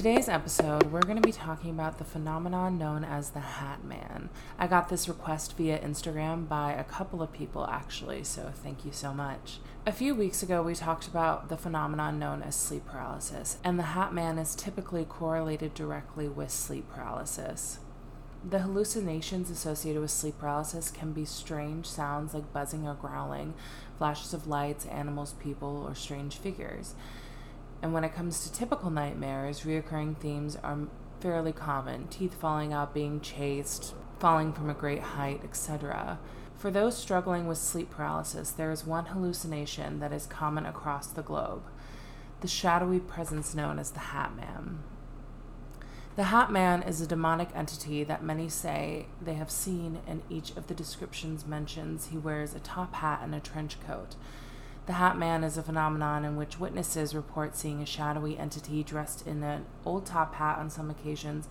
today's episode, we're going to be talking about the phenomenon known as the Hat Man. I got this request via Instagram by a couple of people actually, so thank you so much. A few weeks ago, we talked about the phenomenon known as sleep paralysis, and the Hat Man is typically correlated directly with sleep paralysis. The hallucinations associated with sleep paralysis can be strange sounds like buzzing or growling, flashes of lights, animals, people, or strange figures. And when it comes to typical nightmares, reoccurring themes are fairly common teeth falling out, being chased, falling from a great height, etc. For those struggling with sleep paralysis, there is one hallucination that is common across the globe the shadowy presence known as the Hat Man. The Hat Man is a demonic entity that many say they have seen, and each of the descriptions mentions he wears a top hat and a trench coat. The Hat Man is a phenomenon in which witnesses report seeing a shadowy entity dressed in an old top hat on some occasions,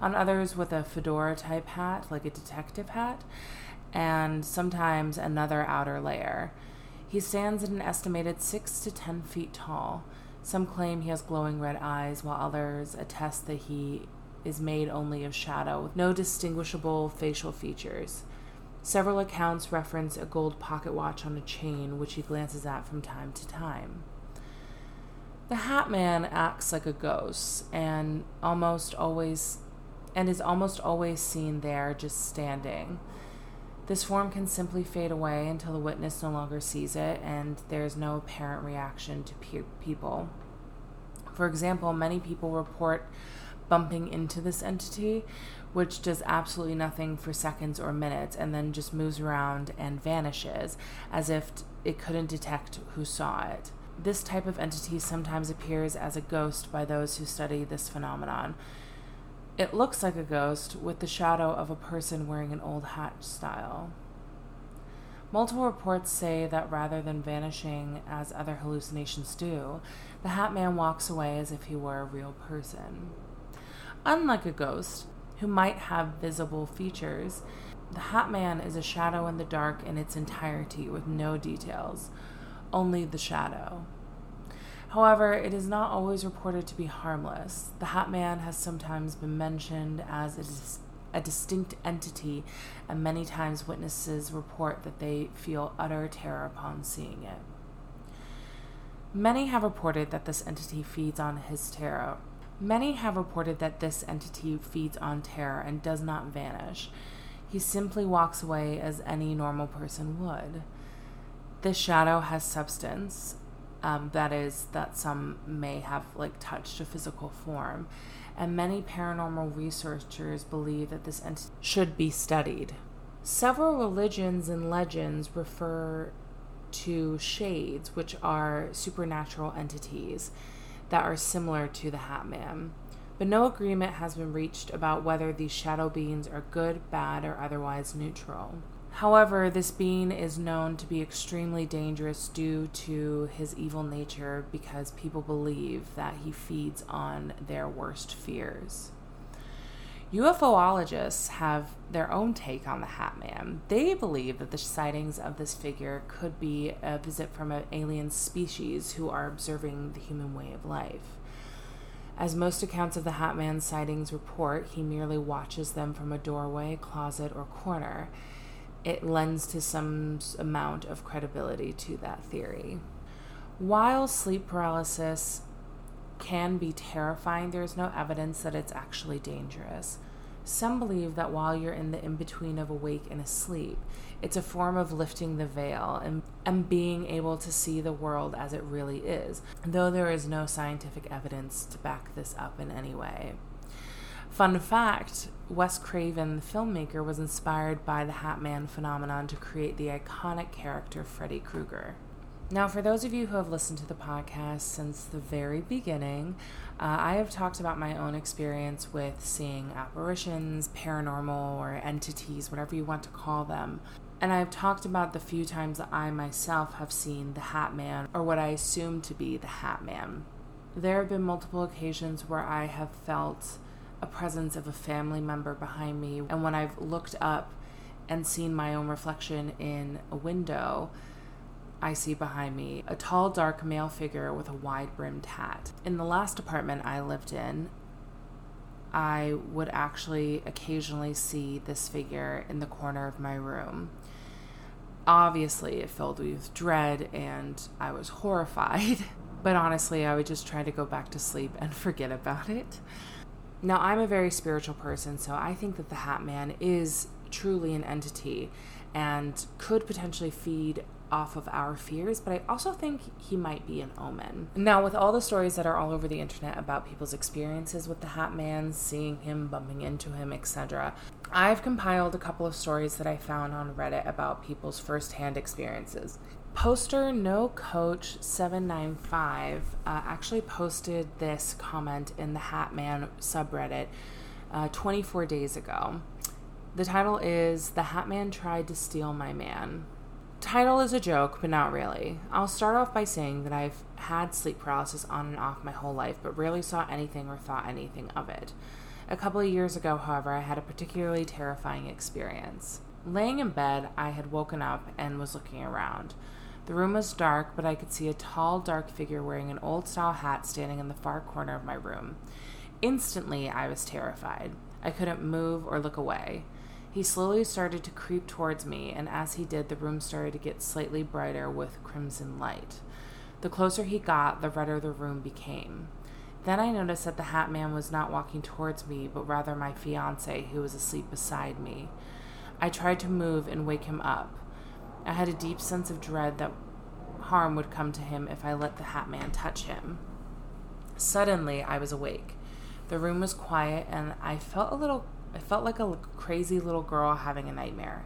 on others with a fedora type hat, like a detective hat, and sometimes another outer layer. He stands at an estimated 6 to 10 feet tall. Some claim he has glowing red eyes, while others attest that he is made only of shadow, with no distinguishable facial features. Several accounts reference a gold pocket watch on a chain, which he glances at from time to time. The Hat Man acts like a ghost and almost always and is almost always seen there just standing. This form can simply fade away until the witness no longer sees it and there is no apparent reaction to pe- people. For example, many people report bumping into this entity, which does absolutely nothing for seconds or minutes and then just moves around and vanishes as if it couldn't detect who saw it. This type of entity sometimes appears as a ghost by those who study this phenomenon. It looks like a ghost with the shadow of a person wearing an old hat style. Multiple reports say that rather than vanishing as other hallucinations do, the Hat Man walks away as if he were a real person. Unlike a ghost, who might have visible features, the Hat Man is a shadow in the dark in its entirety with no details, only the shadow. However, it is not always reported to be harmless. The Hat Man has sometimes been mentioned as a, dis- a distinct entity, and many times witnesses report that they feel utter terror upon seeing it. Many have reported that this entity feeds on his terror. Many have reported that this entity feeds on terror and does not vanish. He simply walks away as any normal person would. This shadow has substance, um, that is, that some may have like touched a physical form. And many paranormal researchers believe that this entity should be studied. Several religions and legends refer to shades, which are supernatural entities that are similar to the Hat Man. But no agreement has been reached about whether these shadow beings are good, bad, or otherwise neutral. However, this being is known to be extremely dangerous due to his evil nature because people believe that he feeds on their worst fears. UFOologists have their own take on the Hat Man. They believe that the sightings of this figure could be a visit from an alien species who are observing the human way of life. As most accounts of the Hat Man sightings report, he merely watches them from a doorway, closet, or corner it lends to some amount of credibility to that theory. While sleep paralysis can be terrifying, there is no evidence that it's actually dangerous. Some believe that while you're in the in between of awake and asleep, it's a form of lifting the veil and, and being able to see the world as it really is, though there is no scientific evidence to back this up in any way. Fun fact Wes Craven, the filmmaker, was inspired by the Hat Man phenomenon to create the iconic character Freddy Krueger. Now, for those of you who have listened to the podcast since the very beginning, uh, I have talked about my own experience with seeing apparitions, paranormal, or entities, whatever you want to call them. And I've talked about the few times that I myself have seen the Hat Man, or what I assume to be the Hat Man. There have been multiple occasions where I have felt a presence of a family member behind me. And when I've looked up and seen my own reflection in a window, I see behind me a tall, dark male figure with a wide brimmed hat. In the last apartment I lived in, I would actually occasionally see this figure in the corner of my room. Obviously, it filled me with dread and I was horrified. But honestly, I would just try to go back to sleep and forget about it. Now, I'm a very spiritual person, so I think that the Hat Man is truly an entity and could potentially feed off of our fears, but I also think he might be an omen. Now, with all the stories that are all over the internet about people's experiences with the Hat Man, seeing him, bumping into him, etc., I've compiled a couple of stories that I found on Reddit about people's firsthand experiences. Poster No Coach 795 uh, actually posted this comment in the Hat Man subreddit uh, 24 days ago. The title is The Hat Man Tried to Steal My Man. Title is a joke, but not really. I'll start off by saying that I've had sleep paralysis on and off my whole life, but rarely saw anything or thought anything of it. A couple of years ago, however, I had a particularly terrifying experience. Laying in bed, I had woken up and was looking around. The room was dark, but I could see a tall, dark figure wearing an old style hat standing in the far corner of my room. Instantly, I was terrified. I couldn't move or look away. He slowly started to creep towards me, and as he did, the room started to get slightly brighter with crimson light. The closer he got, the redder the room became. Then I noticed that the Hat Man was not walking towards me, but rather my fiance, who was asleep beside me. I tried to move and wake him up. I had a deep sense of dread that harm would come to him if I let the Hat Man touch him. Suddenly, I was awake. The room was quiet, and I felt a little I felt like a crazy little girl having a nightmare.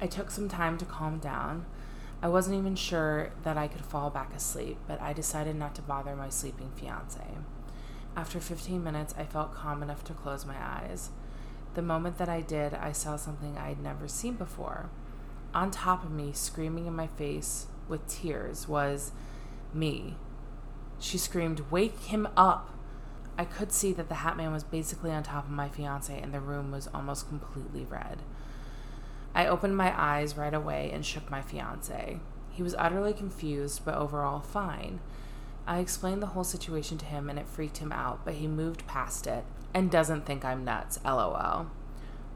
I took some time to calm down. I wasn't even sure that I could fall back asleep, but I decided not to bother my sleeping fiance. After 15 minutes, I felt calm enough to close my eyes. The moment that I did, I saw something I had never seen before. On top of me, screaming in my face with tears, was me. She screamed, Wake him up! I could see that the Hat Man was basically on top of my fiance, and the room was almost completely red. I opened my eyes right away and shook my fiance. He was utterly confused, but overall fine. I explained the whole situation to him and it freaked him out, but he moved past it and doesn't think I'm nuts, lol.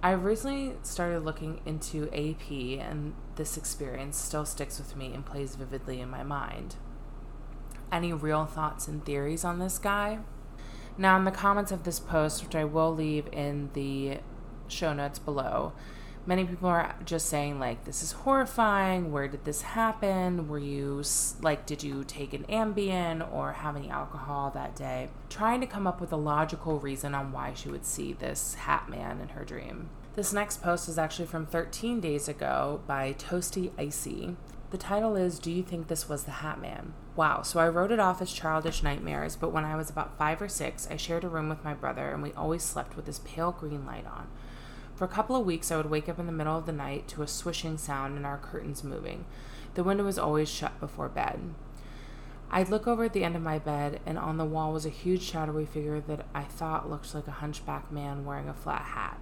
I recently started looking into AP, and this experience still sticks with me and plays vividly in my mind. Any real thoughts and theories on this guy? Now, in the comments of this post, which I will leave in the show notes below, many people are just saying, like, this is horrifying. Where did this happen? Were you, like, did you take an Ambien or have any alcohol that day? Trying to come up with a logical reason on why she would see this hat man in her dream. This next post is actually from 13 days ago by Toasty Icy. The title is Do You Think This Was the Hat Man? Wow, so I wrote it off as childish nightmares, but when I was about five or six, I shared a room with my brother and we always slept with this pale green light on. For a couple of weeks, I would wake up in the middle of the night to a swishing sound and our curtains moving. The window was always shut before bed. I'd look over at the end of my bed, and on the wall was a huge shadowy figure that I thought looked like a hunchback man wearing a flat hat.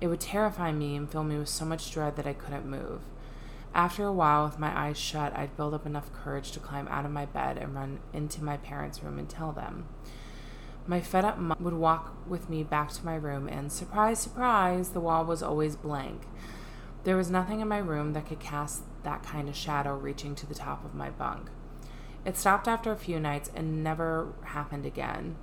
It would terrify me and fill me with so much dread that I couldn't move. After a while, with my eyes shut, I'd build up enough courage to climb out of my bed and run into my parents' room and tell them. My fed up mom would walk with me back to my room, and surprise, surprise, the wall was always blank. There was nothing in my room that could cast that kind of shadow reaching to the top of my bunk. It stopped after a few nights and never happened again.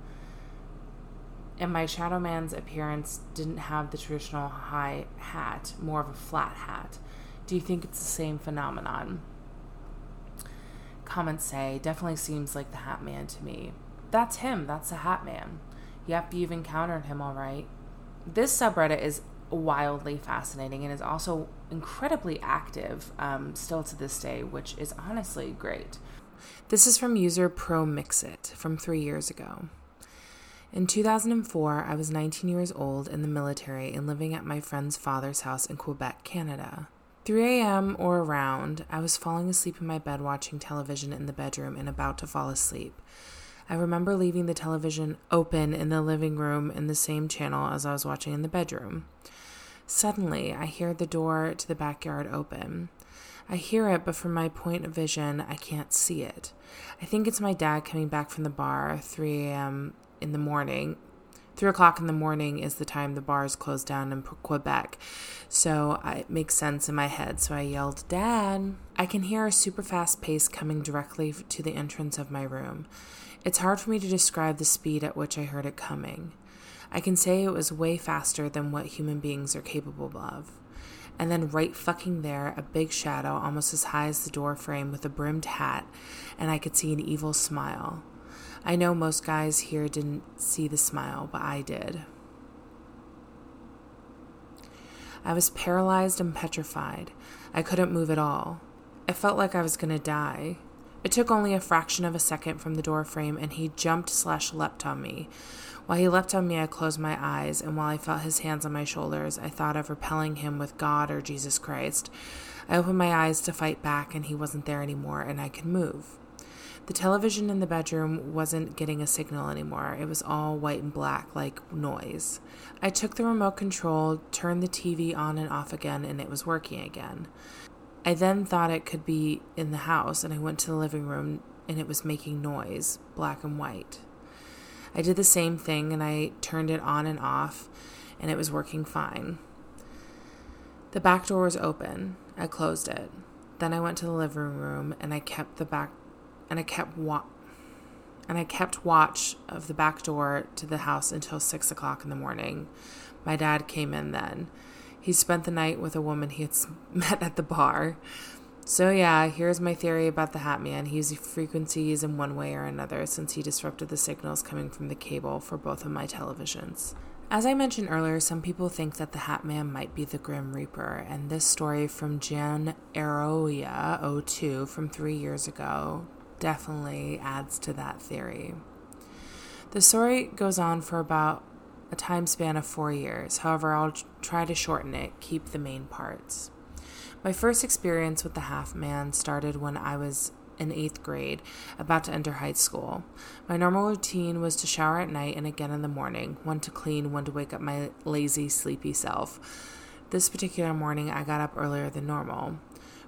And my shadow man's appearance didn't have the traditional high hat, more of a flat hat. Do you think it's the same phenomenon? Comments say, definitely seems like the Hat Man to me. That's him, that's the Hat Man. Yep, you've encountered him all right. This subreddit is wildly fascinating and is also incredibly active um, still to this day, which is honestly great. This is from user ProMixit from three years ago. In 2004, I was 19 years old in the military and living at my friend's father's house in Quebec, Canada. 3 a.m. or around, I was falling asleep in my bed watching television in the bedroom and about to fall asleep. I remember leaving the television open in the living room in the same channel as I was watching in the bedroom. Suddenly, I hear the door to the backyard open. I hear it, but from my point of vision, I can't see it. I think it's my dad coming back from the bar, 3 a.m. in the morning. 3 o'clock in the morning is the time the bars close down in Quebec. So it makes sense in my head. So I yelled, Dad. I can hear a super fast pace coming directly to the entrance of my room. It's hard for me to describe the speed at which I heard it coming. I can say it was way faster than what human beings are capable of. And then, right fucking there, a big shadow almost as high as the door frame with a brimmed hat, and I could see an evil smile. I know most guys here didn't see the smile, but I did. I was paralyzed and petrified. I couldn't move at all. I felt like I was going to die. It took only a fraction of a second from the door frame, and he jumped slash leapt on me. While he leapt on me, I closed my eyes, and while I felt his hands on my shoulders, I thought of repelling him with God or Jesus Christ. I opened my eyes to fight back, and he wasn't there anymore, and I could move. The television in the bedroom wasn't getting a signal anymore. It was all white and black, like noise. I took the remote control, turned the TV on and off again, and it was working again. I then thought it could be in the house, and I went to the living room, and it was making noise, black and white. I did the same thing and I turned it on and off, and it was working fine. The back door was open. I closed it. Then I went to the living room and I kept the back and I kept wa- and I kept watch of the back door to the house until six o'clock in the morning. My dad came in then. He spent the night with a woman he had met at the bar. So, yeah, here's my theory about the Hat Man. He used frequencies in one way or another since he disrupted the signals coming from the cable for both of my televisions. As I mentioned earlier, some people think that the Hat Man might be the Grim Reaper, and this story from Jan Aroya 02 from three years ago definitely adds to that theory. The story goes on for about a time span of four years. However, I'll try to shorten it, keep the main parts. My first experience with the half man started when I was in eighth grade, about to enter high school. My normal routine was to shower at night and again in the morning, one to clean, one to wake up my lazy, sleepy self. This particular morning, I got up earlier than normal.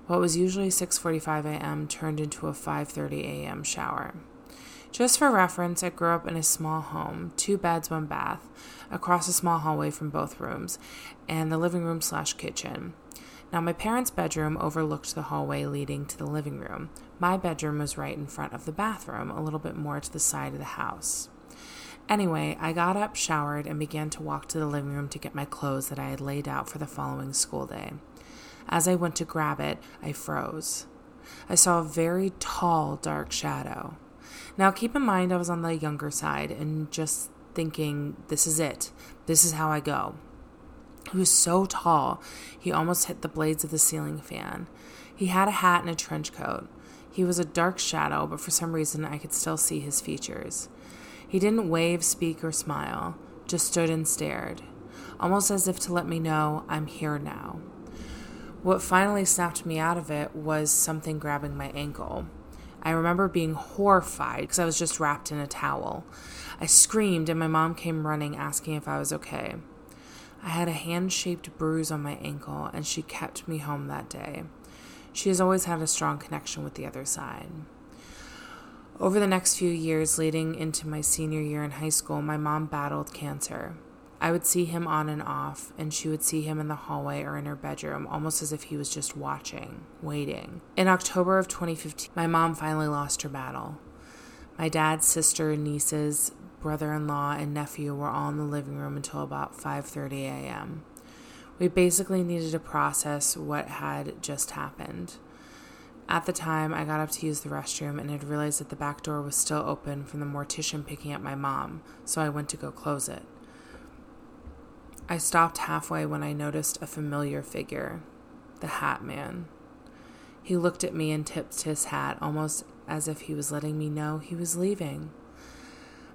What was usually 6:45 a.m. turned into a 5:30 a.m. shower. Just for reference, I grew up in a small home, two beds, one bath, across a small hallway from both rooms, and the living room slash kitchen. Now, my parents' bedroom overlooked the hallway leading to the living room. My bedroom was right in front of the bathroom, a little bit more to the side of the house. Anyway, I got up, showered, and began to walk to the living room to get my clothes that I had laid out for the following school day. As I went to grab it, I froze. I saw a very tall, dark shadow. Now, keep in mind, I was on the younger side and just thinking, this is it. This is how I go. He was so tall, he almost hit the blades of the ceiling fan. He had a hat and a trench coat. He was a dark shadow, but for some reason I could still see his features. He didn't wave, speak, or smile, just stood and stared, almost as if to let me know I'm here now. What finally snapped me out of it was something grabbing my ankle. I remember being horrified because I was just wrapped in a towel. I screamed, and my mom came running asking if I was okay. I had a hand shaped bruise on my ankle, and she kept me home that day. She has always had a strong connection with the other side. Over the next few years leading into my senior year in high school, my mom battled cancer. I would see him on and off, and she would see him in the hallway or in her bedroom, almost as if he was just watching, waiting. In October of 2015, my mom finally lost her battle. My dad's sister, nieces, brother-in-law and nephew were all in the living room until about 5:30 a.m. We basically needed to process what had just happened. At the time, I got up to use the restroom and had realized that the back door was still open from the mortician picking up my mom, so I went to go close it. I stopped halfway when I noticed a familiar figure, the Hat Man. He looked at me and tipped his hat almost as if he was letting me know he was leaving.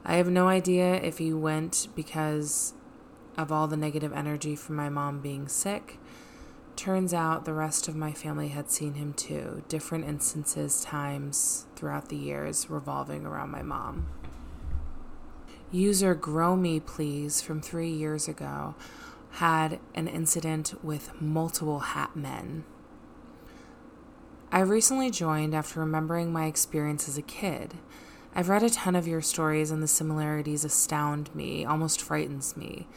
I have no idea if he went because of all the negative energy from my mom being sick. Turns out the rest of my family had seen him too, different instances, times throughout the years revolving around my mom. User Grow Me Please from three years ago had an incident with multiple hat men. I recently joined after remembering my experience as a kid. I've read a ton of your stories, and the similarities astound me, almost frightens me.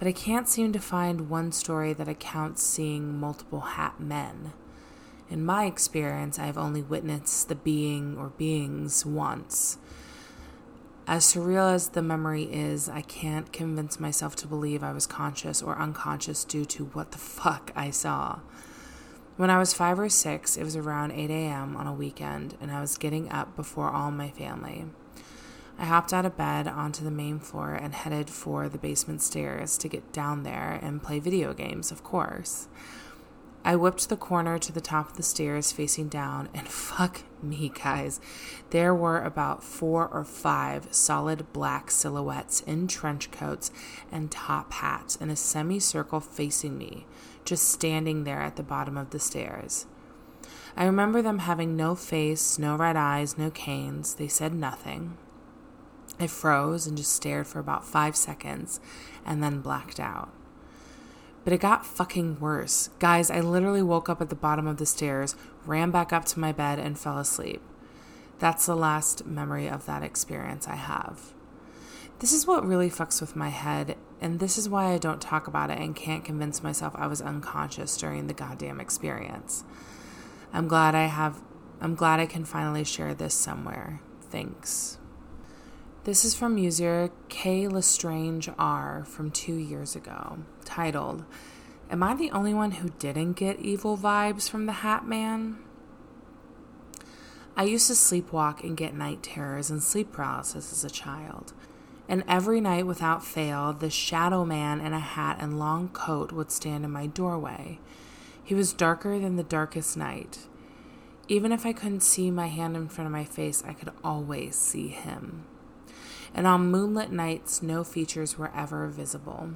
But I can't seem to find one story that accounts seeing multiple hat men. In my experience, I have only witnessed the being or beings once. As surreal as the memory is, I can't convince myself to believe I was conscious or unconscious due to what the fuck I saw. When I was five or six, it was around 8 a.m. on a weekend, and I was getting up before all my family. I hopped out of bed onto the main floor and headed for the basement stairs to get down there and play video games, of course. I whipped the corner to the top of the stairs facing down, and fuck me, guys. There were about four or five solid black silhouettes in trench coats and top hats in a semicircle facing me, just standing there at the bottom of the stairs. I remember them having no face, no red eyes, no canes. They said nothing. I froze and just stared for about five seconds and then blacked out. But it got fucking worse. Guys, I literally woke up at the bottom of the stairs, ran back up to my bed, and fell asleep. That's the last memory of that experience I have. This is what really fucks with my head, and this is why I don't talk about it and can't convince myself I was unconscious during the goddamn experience. I'm glad I have I'm glad I can finally share this somewhere. Thanks. This is from user K Lestrange R from two years ago, titled, Am I the only one who didn't get evil vibes from the Hat Man? I used to sleepwalk and get night terrors and sleep paralysis as a child and every night without fail, the shadow man in a hat and long coat would stand in my doorway. He was darker than the darkest night. Even if I couldn't see my hand in front of my face, I could always see him. And on moonlit nights, no features were ever visible.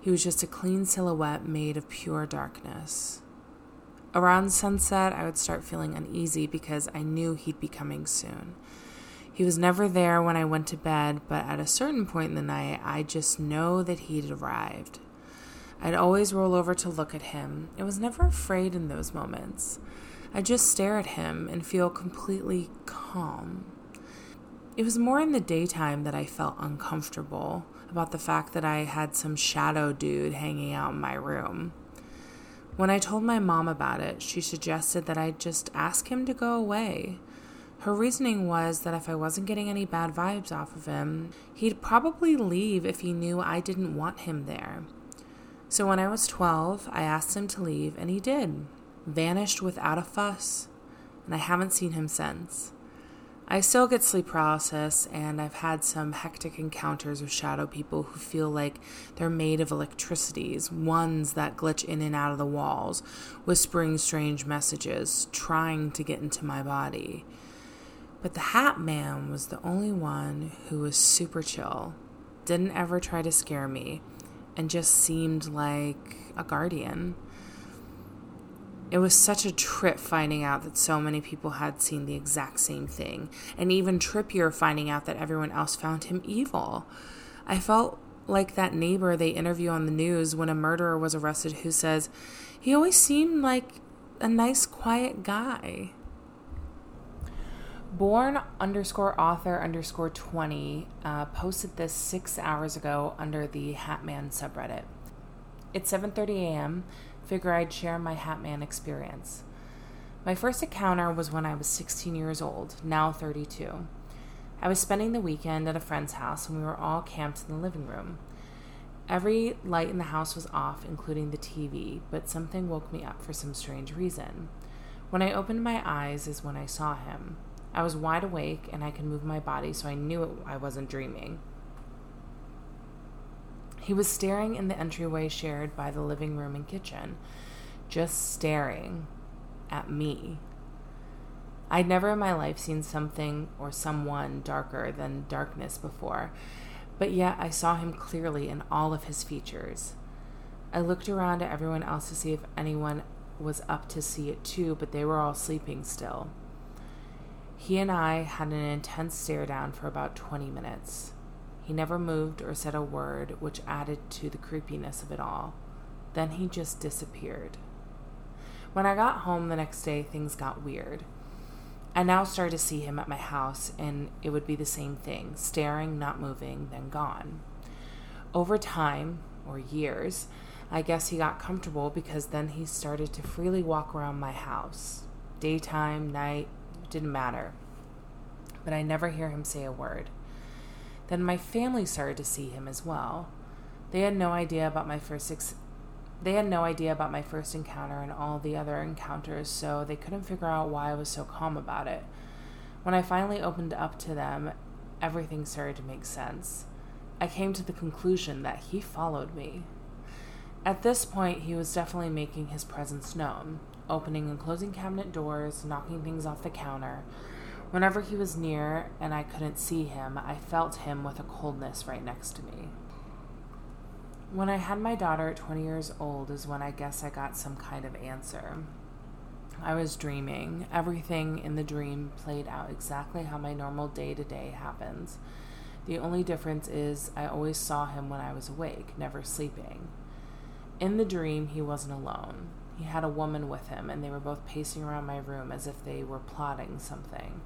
He was just a clean silhouette made of pure darkness. Around sunset, I would start feeling uneasy because I knew he'd be coming soon. He was never there when I went to bed, but at a certain point in the night, I just know that he'd arrived. I'd always roll over to look at him. I was never afraid in those moments. I'd just stare at him and feel completely calm. It was more in the daytime that I felt uncomfortable about the fact that I had some shadow dude hanging out in my room. When I told my mom about it, she suggested that I just ask him to go away. Her reasoning was that if I wasn't getting any bad vibes off of him, he'd probably leave if he knew I didn't want him there. So when I was 12, I asked him to leave, and he did. Vanished without a fuss, and I haven't seen him since. I still get sleep paralysis, and I've had some hectic encounters with shadow people who feel like they're made of electricities, ones that glitch in and out of the walls, whispering strange messages, trying to get into my body. But the Hat Man was the only one who was super chill, didn't ever try to scare me, and just seemed like a guardian. It was such a trip finding out that so many people had seen the exact same thing, and even trippier finding out that everyone else found him evil. I felt like that neighbor they interview on the news when a murderer was arrested who says, he always seemed like a nice, quiet guy born underscore author underscore 20 uh, posted this six hours ago under the hatman subreddit it's 7.30 a.m figure i'd share my hatman experience. My first encounter was when i was 16 years old now 32 i was spending the weekend at a friend's house and we were all camped in the living room. Every light in the house was off including the tv but something woke me up for some strange reason. When i opened my eyes is when i saw him. I was wide awake and I could move my body, so I knew I wasn't dreaming. He was staring in the entryway shared by the living room and kitchen, just staring at me. I'd never in my life seen something or someone darker than darkness before, but yet I saw him clearly in all of his features. I looked around at everyone else to see if anyone was up to see it too, but they were all sleeping still. He and I had an intense stare down for about 20 minutes. He never moved or said a word, which added to the creepiness of it all. Then he just disappeared. When I got home the next day, things got weird. I now started to see him at my house, and it would be the same thing staring, not moving, then gone. Over time, or years, I guess he got comfortable because then he started to freely walk around my house. Daytime, night, didn't matter. But I never hear him say a word. Then my family started to see him as well. They had no idea about my first ex- they had no idea about my first encounter and all the other encounters, so they couldn't figure out why I was so calm about it. When I finally opened up to them, everything started to make sense. I came to the conclusion that he followed me. At this point, he was definitely making his presence known, opening and closing cabinet doors, knocking things off the counter. Whenever he was near and I couldn't see him, I felt him with a coldness right next to me. When I had my daughter at 20 years old, is when I guess I got some kind of answer. I was dreaming. Everything in the dream played out exactly how my normal day to day happens. The only difference is I always saw him when I was awake, never sleeping. In the dream, he wasn't alone. He had a woman with him, and they were both pacing around my room as if they were plotting something.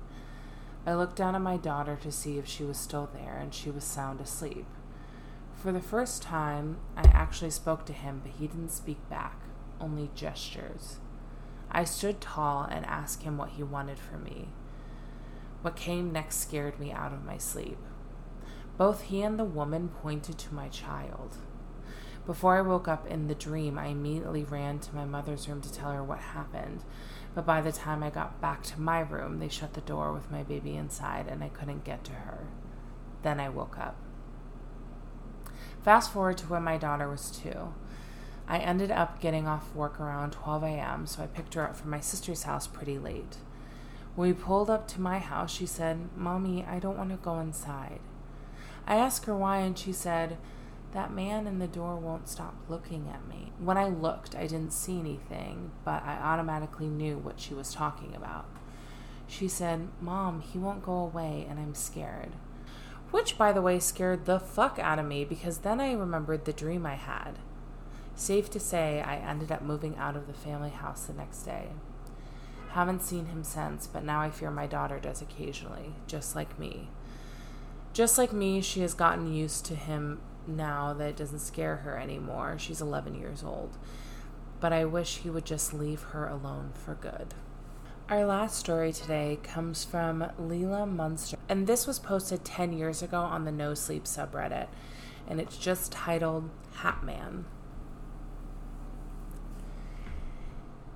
I looked down at my daughter to see if she was still there, and she was sound asleep. For the first time, I actually spoke to him, but he didn't speak back, only gestures. I stood tall and asked him what he wanted from me. What came next scared me out of my sleep. Both he and the woman pointed to my child. Before I woke up in the dream, I immediately ran to my mother's room to tell her what happened. But by the time I got back to my room, they shut the door with my baby inside and I couldn't get to her. Then I woke up. Fast forward to when my daughter was two. I ended up getting off work around 12 a.m., so I picked her up from my sister's house pretty late. When we pulled up to my house, she said, Mommy, I don't want to go inside. I asked her why, and she said, That man in the door won't stop looking at me. When I looked, I didn't see anything, but I automatically knew what she was talking about. She said, Mom, he won't go away, and I'm scared which, by the way, scared the fuck out of me because then I remembered the dream I had. Safe to say, I ended up moving out of the family house the next day. Haven't seen him since, but now I fear my daughter does occasionally, just like me. Just like me, she has gotten used to him now that it doesn't scare her anymore. She's 11 years old. But I wish he would just leave her alone for good. Our last story today comes from Leela Munster, and this was posted 10 years ago on the No Sleep subreddit, and it's just titled Hat Man.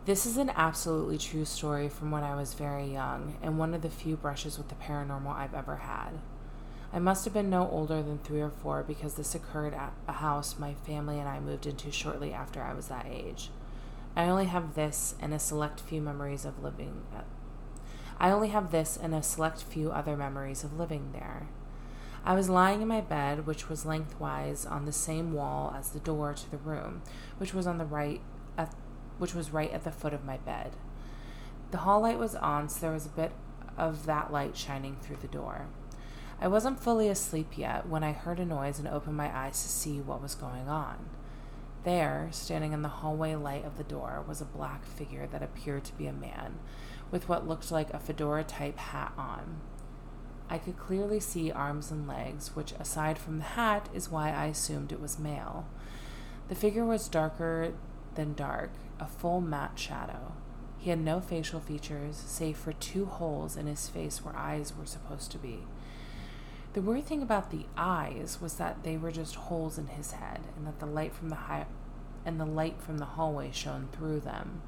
This is an absolutely true story from when I was very young, and one of the few brushes with the paranormal I've ever had. I must have been no older than three or four because this occurred at a house my family and I moved into shortly after I was that age. I only have this and a select few memories of living. I only have this and a select few other memories of living there. I was lying in my bed, which was lengthwise on the same wall as the door to the room, which was on the right, at, which was right at the foot of my bed. The hall light was on, so there was a bit of that light shining through the door. I wasn't fully asleep yet when I heard a noise and opened my eyes to see what was going on. There, standing in the hallway light of the door, was a black figure that appeared to be a man, with what looked like a fedora type hat on. I could clearly see arms and legs, which, aside from the hat, is why I assumed it was male. The figure was darker than dark, a full matte shadow. He had no facial features, save for two holes in his face where eyes were supposed to be. The weird thing about the eyes was that they were just holes in his head, and that the light from the high and the light from the hallway shone through them.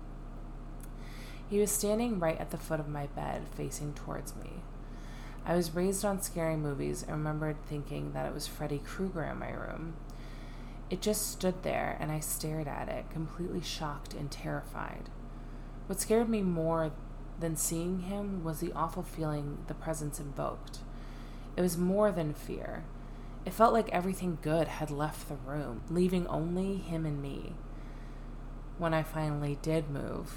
He was standing right at the foot of my bed, facing towards me. I was raised on scary movies and remembered thinking that it was Freddy Krueger in my room. It just stood there, and I stared at it, completely shocked and terrified. What scared me more than seeing him was the awful feeling the presence invoked. It was more than fear. It felt like everything good had left the room, leaving only him and me. When I finally did move,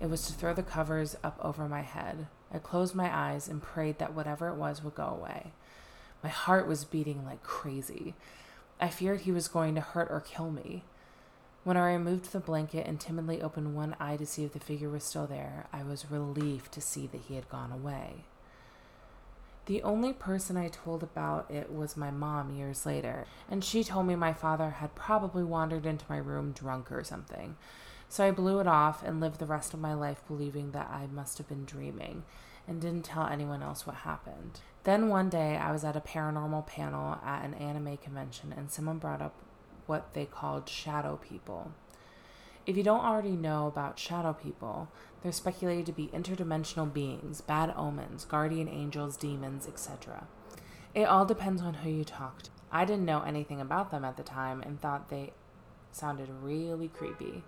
it was to throw the covers up over my head. I closed my eyes and prayed that whatever it was would go away. My heart was beating like crazy. I feared he was going to hurt or kill me. When I removed the blanket and timidly opened one eye to see if the figure was still there, I was relieved to see that he had gone away. The only person I told about it was my mom years later, and she told me my father had probably wandered into my room drunk or something. So I blew it off and lived the rest of my life believing that I must have been dreaming and didn't tell anyone else what happened. Then one day I was at a paranormal panel at an anime convention and someone brought up what they called shadow people. If you don't already know about shadow people, they're speculated to be interdimensional beings, bad omens, guardian angels, demons, etc. It all depends on who you talk to. I didn't know anything about them at the time and thought they sounded really creepy.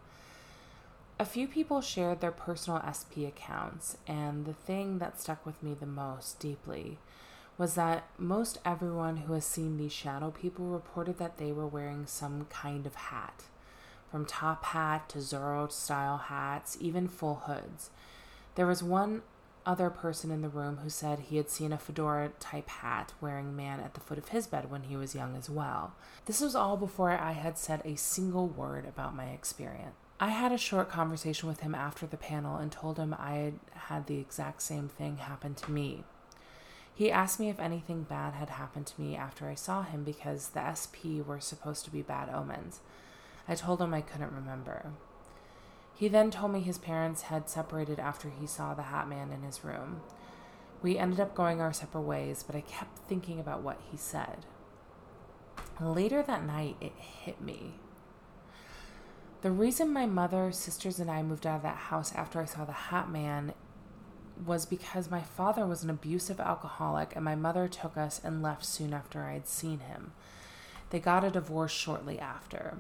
A few people shared their personal SP accounts, and the thing that stuck with me the most deeply was that most everyone who has seen these shadow people reported that they were wearing some kind of hat. From top hat to Zorro style hats, even full hoods. There was one other person in the room who said he had seen a fedora type hat wearing man at the foot of his bed when he was young as well. This was all before I had said a single word about my experience. I had a short conversation with him after the panel and told him I had had the exact same thing happen to me. He asked me if anything bad had happened to me after I saw him because the SP were supposed to be bad omens. I told him I couldn't remember. He then told me his parents had separated after he saw the Hat Man in his room. We ended up going our separate ways, but I kept thinking about what he said. Later that night, it hit me. The reason my mother, sisters, and I moved out of that house after I saw the Hat Man was because my father was an abusive alcoholic and my mother took us and left soon after I had seen him. They got a divorce shortly after.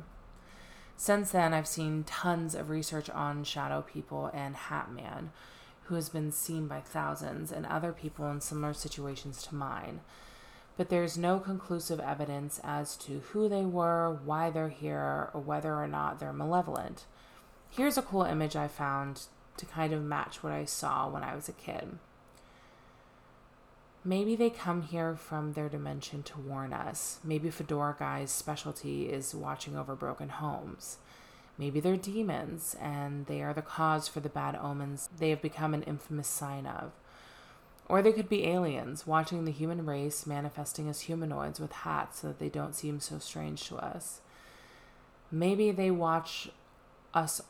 Since then, I've seen tons of research on shadow people and Hat Man, who has been seen by thousands, and other people in similar situations to mine. But there's no conclusive evidence as to who they were, why they're here, or whether or not they're malevolent. Here's a cool image I found to kind of match what I saw when I was a kid. Maybe they come here from their dimension to warn us. Maybe Fedora Guy's specialty is watching over broken homes. Maybe they're demons and they are the cause for the bad omens they have become an infamous sign of. Or they could be aliens, watching the human race manifesting as humanoids with hats so that they don't seem so strange to us. Maybe they watch us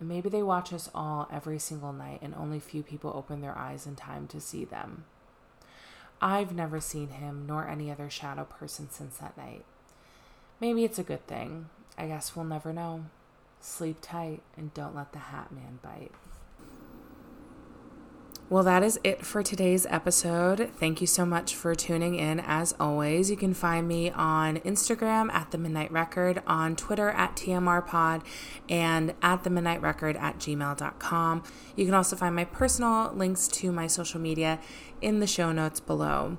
Maybe they watch us all every single night and only few people open their eyes in time to see them. I've never seen him nor any other shadow person since that night. Maybe it's a good thing. I guess we'll never know. Sleep tight and don't let the hat man bite. Well, that is it for today's episode. Thank you so much for tuning in. As always, you can find me on Instagram at The Midnight Record, on Twitter at TMR Pod, and at The Midnight Record at gmail.com. You can also find my personal links to my social media in the show notes below.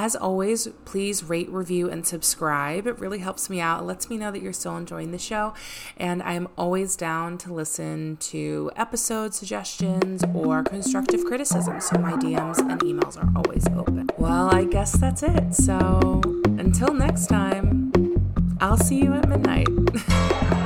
As always, please rate, review, and subscribe. It really helps me out. It lets me know that you're still enjoying the show. And I'm always down to listen to episode suggestions or constructive criticism. So my DMs and emails are always open. Well, I guess that's it. So until next time, I'll see you at midnight.